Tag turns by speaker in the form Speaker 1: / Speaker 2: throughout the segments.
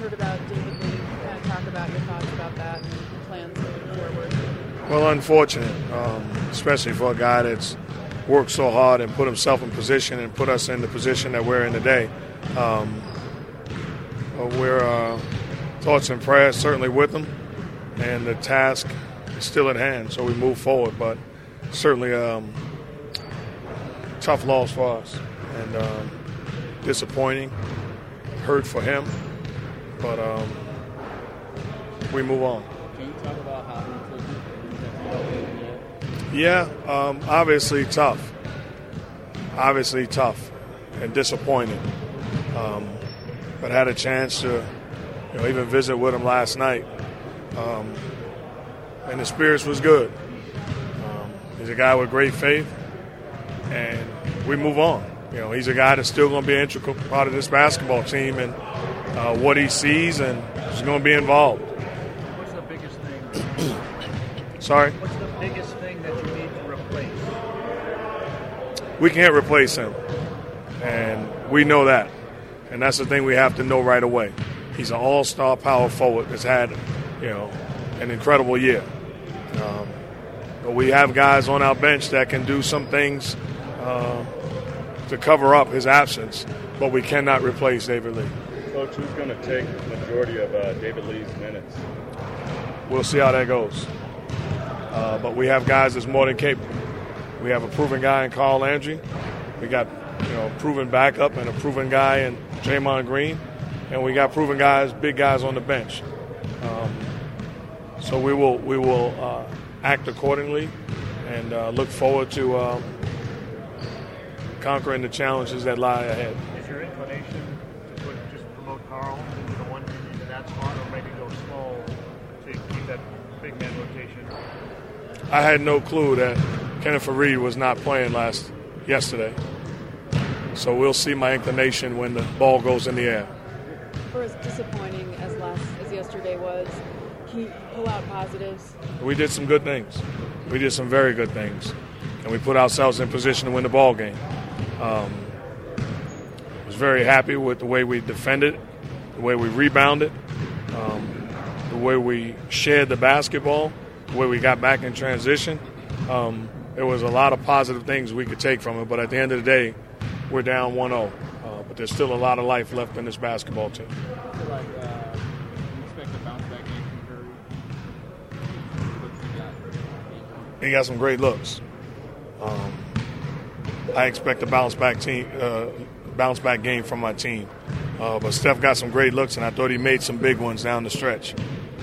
Speaker 1: heard about David Lee. Of talk about your thoughts about that and plans moving forward.
Speaker 2: Well, unfortunate, um, especially for a guy that's worked so hard and put himself in position and put us in the position that we're in today. Um, we're uh, thoughts and prayers certainly with him, and the task is still at hand. So we move forward, but certainly um, tough loss for us and um, disappointing, hurt for him, but um, we move on.
Speaker 3: Can you talk about how
Speaker 2: Yeah, um, obviously tough. Obviously tough and disappointing. Um, but had a chance to, you know, even visit with him last night, um, and the spirits was good. Um, he's a guy with great faith, and we move on. You know, he's a guy that's still going to be an integral part of this basketball team, and uh, what he sees, and is going to be involved.
Speaker 4: What's the biggest thing?
Speaker 2: Sorry.
Speaker 4: What's the biggest thing that you need to replace?
Speaker 2: we can't replace him, and we know that, and that's the thing we have to know right away. He's an all-star power forward that's had, you know, an incredible year. Um, but we have guys on our bench that can do some things uh, to cover up his absence, but we cannot replace David Lee.
Speaker 5: Coach, who's going to take the majority of uh, David Lee's minutes?
Speaker 2: We'll see how that goes. Uh, but we have guys that's more than capable. We have a proven guy in Carl Landry. We got you know a proven backup and a proven guy in Draymond Green, and we got proven guys, big guys on the bench. Um, so we will we will uh, act accordingly and uh, look forward to um, conquering the challenges that lie ahead.
Speaker 4: Is your inclination to put, just promote Carl into the one into that spot, or maybe go small to keep that big man rotation?
Speaker 2: I had no clue that Kenneth Faried was not playing last yesterday. So we'll see my inclination when the ball goes in the air.
Speaker 1: For as disappointing as last as yesterday was, can you pull out positives?
Speaker 2: We did some good things. We did some very good things, and we put ourselves in position to win the ball game. Um, was very happy with the way we defended, the way we rebounded, um, way we shared the basketball, way we got back in transition. Um, there was a lot of positive things we could take from it, but at the end of the day, we're down 1 0. Uh, but there's still a lot of life left in this basketball team.
Speaker 3: Like uh, you expect a bounce back game from Curry. What you got?
Speaker 2: He got some great looks. Um, I expect a bounce back team, uh, bounce back game from my team. Uh, but Steph got some great looks, and I thought he made some big ones down the stretch,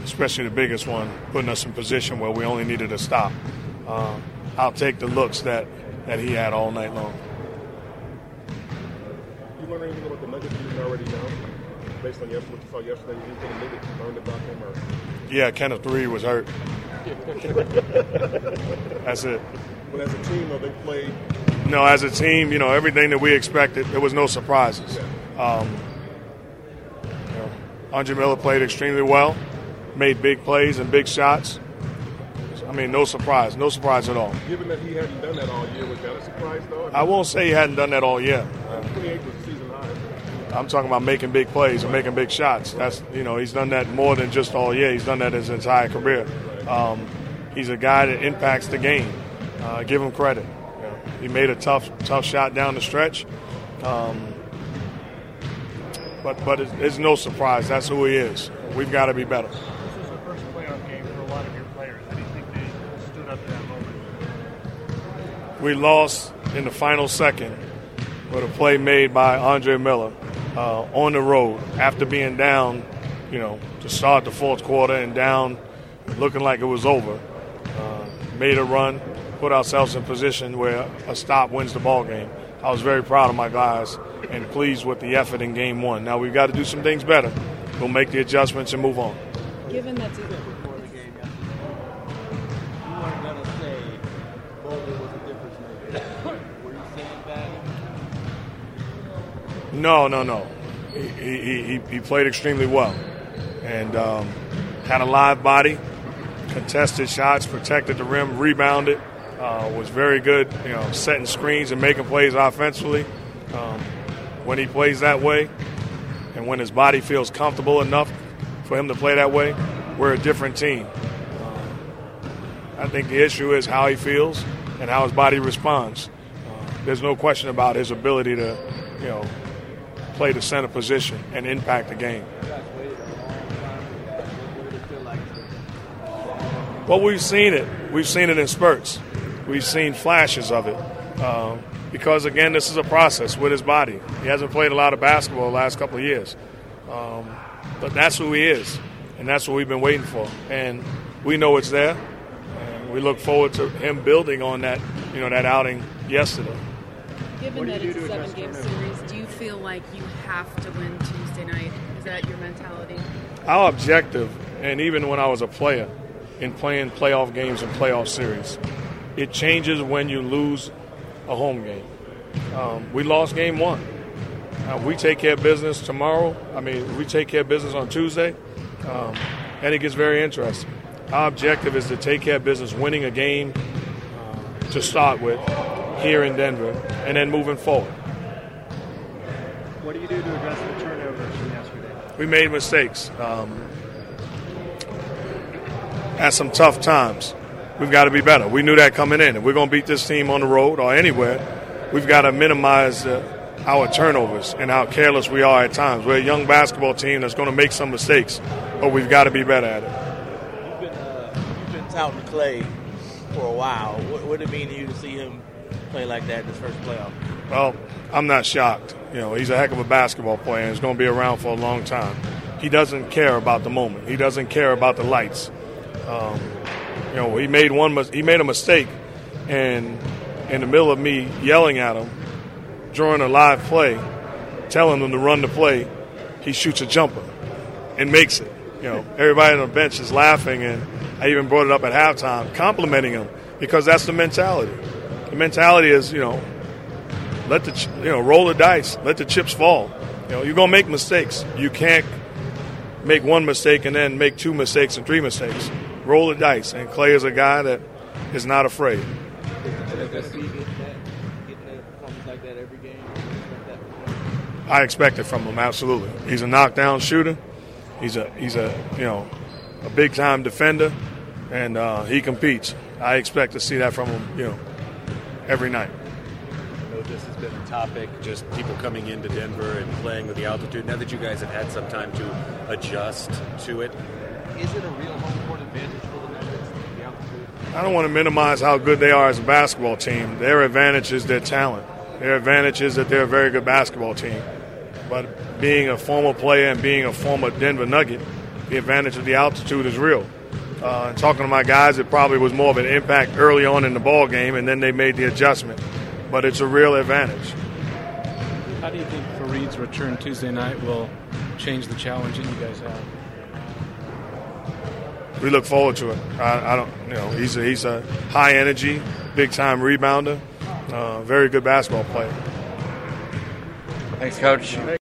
Speaker 2: especially the biggest one, putting us in position where we only needed a stop. Uh, I'll take the looks that, that he had all night long.
Speaker 6: You learn anything about the Nuggets you didn't already know, based on yesterday, what you saw yesterday? Anything new that you learned about them? Or
Speaker 2: Yeah, Kenneth Faried was hurt. That's it.
Speaker 6: but as a team, though, they played.
Speaker 2: No, as a team, you know, everything that we expected, there was no surprises. Um, you know, Andre Miller played extremely well, made big plays and big shots. I mean, no surprise, no surprise at all.
Speaker 6: Given that he hadn't done that all year, was that a surprise, though?
Speaker 2: I won't say he hadn't done that all year.
Speaker 6: 28 season.
Speaker 2: I'm talking about making big plays and making big shots. That's you know he's done that more than just all year. He's done that his entire career. Um, he's a guy that impacts the game. Uh, give him credit. He made a tough tough shot down the stretch. Um, but but it's, it's no surprise. That's who he is. We've got to be better.
Speaker 4: This was the first playoff game for a lot of your players. How do you think they stood up to that moment?
Speaker 2: We lost in the final second with a play made by Andre Miller uh, on the road after being down, you know, to start the fourth quarter and down, looking like it was over. Uh, made a run, put ourselves in position where a stop wins the ball game. I was very proud of my guys and pleased with the effort in game one. Now we've got to do some things better. We'll make the adjustments and move on.
Speaker 1: Given that's
Speaker 3: before the game yesterday. You weren't gonna say Bogut was a difference maker. Were you saying that?
Speaker 2: No, no, no. He, he, he, played extremely well and um, had a live body, contested shots, protected the rim, rebounded, uh, was very good, you know, setting screens and making plays offensively. Um, when he plays that way, And when his body feels comfortable enough for him to play that way, we're a different team. Uh, I think the issue is how he feels and how his body responds. Uh, there's no question about his ability to, you know, play the center position and impact the game. Well, we've seen it. We've seen it in spurts. We've seen flashes of it. Um, because again, this is a process with his body. He hasn't played a lot of basketball the last couple of years, um, but that's who he is, and that's what we've been waiting for. And we know it's there. And we look forward to him building on that, you know, that outing yesterday.
Speaker 1: Given that it's a seven-game series, do you feel like you have to win Tuesday night? Is that your mentality?
Speaker 2: Our objective, and even when I was a player in playing playoff games and playoff series, it changes when you lose a home game. Um, we lost game one. Uh, we take care of business tomorrow. I mean, we take care of business on Tuesday, um, and it gets very interesting. Our objective is to take care of business, winning a game uh, to start with here in Denver, and then moving forward.
Speaker 4: What do you do to address the turnovers from yesterday?
Speaker 2: We made mistakes um, at some tough times we've got to be better. We knew that coming in. If we're going to beat this team on the road or anywhere, we've got to minimize uh, our turnovers and how careless we are at times. We're a young basketball team that's going to make some mistakes, but we've got to be better at it.
Speaker 3: You've been, uh, you've been touting Clay for a while. What would it mean to you to see him play like that in his first playoff?
Speaker 2: Well, I'm not shocked. You know, he's a heck of a basketball player and he's going to be around for a long time. He doesn't care about the moment. He doesn't care about the lights. Um, you know, he made one he made a mistake, and in the middle of me yelling at him during a live play, telling him to run the play, he shoots a jumper and makes it. You know, everybody on the bench is laughing, and I even brought it up at halftime, complimenting him because that's the mentality. The mentality is, you know, let the you know roll the dice, let the chips fall. You know, you're gonna make mistakes. You can't make one mistake and then make two mistakes and three mistakes roll the dice. And Clay is a guy that is not afraid. I expect it from him absolutely. He's a knockdown shooter. He's a he's a you know a big time defender, and uh, he competes. I expect to see that from him you know every night.
Speaker 7: I know this has been a topic, just people coming into Denver and playing with the altitude. Now that you guys have had some time to adjust to it,
Speaker 3: is it a real home court advantage for the Nuggets? The altitude?
Speaker 2: I don't want to minimize how good they are as a basketball team. Their advantage is their talent. Their advantage is that they're a very good basketball team. But being a former player and being a former Denver Nugget, the advantage of the altitude is real. Uh, and talking to my guys, it probably was more of an impact early on in the ball game, and then they made the adjustment. But it's a real advantage.
Speaker 8: How do you think Faried's return Tuesday night will change the challenge that you guys have?
Speaker 2: we look forward to it. I, I, don't, you know, he's a, he's a high energy, big time rebounder, uh, very good basketball player.
Speaker 9: Thanks, coach.